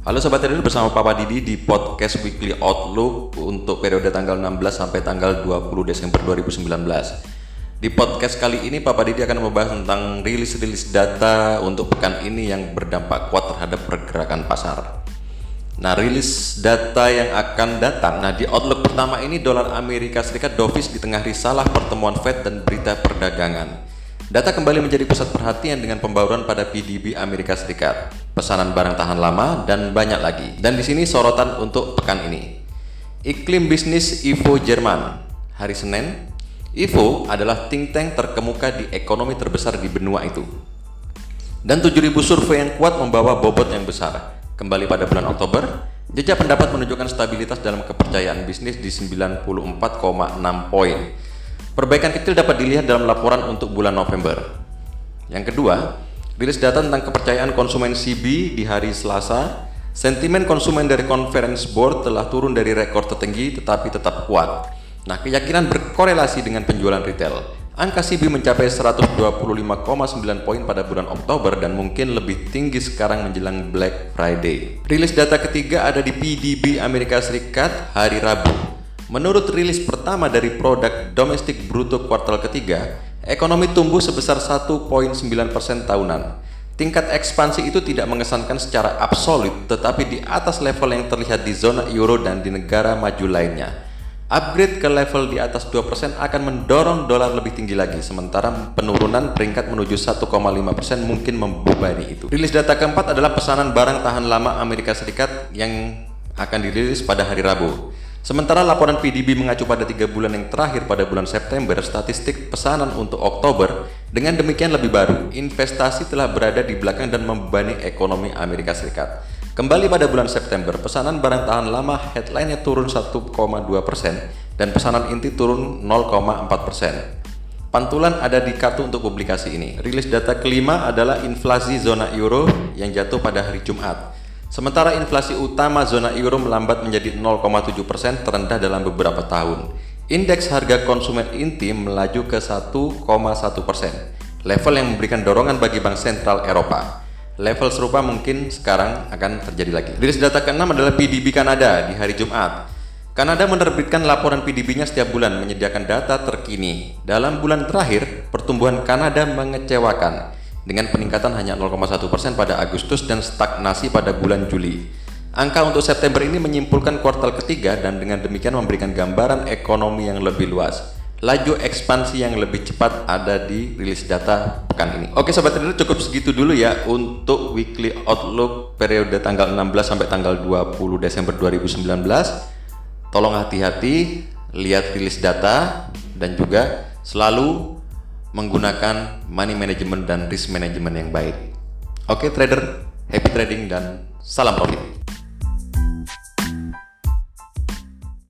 Halo Sobat Trader bersama Papa Didi di podcast Weekly Outlook untuk periode tanggal 16 sampai tanggal 20 Desember 2019. Di podcast kali ini Papa Didi akan membahas tentang rilis-rilis data untuk pekan ini yang berdampak kuat terhadap pergerakan pasar. Nah, rilis data yang akan datang. Nah, di Outlook pertama ini dolar Amerika Serikat dovish di tengah risalah pertemuan Fed dan berita perdagangan. Data kembali menjadi pusat perhatian dengan pembauran pada PDB Amerika Serikat, pesanan barang tahan lama, dan banyak lagi. Dan di sini sorotan untuk pekan ini. Iklim bisnis IFO Jerman, hari Senin, IFO adalah think tank terkemuka di ekonomi terbesar di benua itu. Dan 7000 survei yang kuat membawa bobot yang besar. Kembali pada bulan Oktober, jejak pendapat menunjukkan stabilitas dalam kepercayaan bisnis di 94,6 poin Perbaikan kecil dapat dilihat dalam laporan untuk bulan November. Yang kedua, rilis data tentang kepercayaan konsumen CB di hari Selasa. Sentimen konsumen dari Conference Board telah turun dari rekor tertinggi tetapi tetap kuat. Nah, keyakinan berkorelasi dengan penjualan retail. Angka CB mencapai 125,9 poin pada bulan Oktober dan mungkin lebih tinggi sekarang menjelang Black Friday. Rilis data ketiga ada di PDB Amerika Serikat hari Rabu. Menurut rilis pertama dari produk domestik bruto kuartal ketiga, ekonomi tumbuh sebesar 1.9% tahunan. Tingkat ekspansi itu tidak mengesankan secara absolut, tetapi di atas level yang terlihat di zona euro dan di negara maju lainnya. Upgrade ke level di atas 2% akan mendorong dolar lebih tinggi lagi, sementara penurunan peringkat menuju 1,5% mungkin membebani itu. Rilis data keempat adalah pesanan barang tahan lama Amerika Serikat yang akan dirilis pada hari Rabu. Sementara laporan PDB mengacu pada tiga bulan yang terakhir pada bulan September, statistik pesanan untuk Oktober dengan demikian lebih baru, investasi telah berada di belakang dan membebani ekonomi Amerika Serikat. Kembali pada bulan September, pesanan barang tahan lama headline-nya turun 1,2% dan pesanan inti turun 0,4%. Pantulan ada di kartu untuk publikasi ini. Rilis data kelima adalah inflasi zona euro yang jatuh pada hari Jumat. Sementara inflasi utama zona euro melambat menjadi 0,7 persen terendah dalam beberapa tahun. Indeks harga konsumen inti melaju ke 1,1 persen, level yang memberikan dorongan bagi bank sentral Eropa. Level serupa mungkin sekarang akan terjadi lagi. Rilis data ke-6 adalah PDB Kanada di hari Jumat. Kanada menerbitkan laporan PDB-nya setiap bulan menyediakan data terkini. Dalam bulan terakhir, pertumbuhan Kanada mengecewakan dengan peningkatan hanya 0,1% persen pada Agustus dan stagnasi pada bulan Juli. Angka untuk September ini menyimpulkan kuartal ketiga dan dengan demikian memberikan gambaran ekonomi yang lebih luas. Laju ekspansi yang lebih cepat ada di rilis data pekan ini. Oke sobat trader cukup segitu dulu ya untuk weekly outlook periode tanggal 16 sampai tanggal 20 Desember 2019. Tolong hati-hati lihat rilis data dan juga selalu menggunakan money management dan risk management yang baik. Oke trader, happy trading dan salam profit.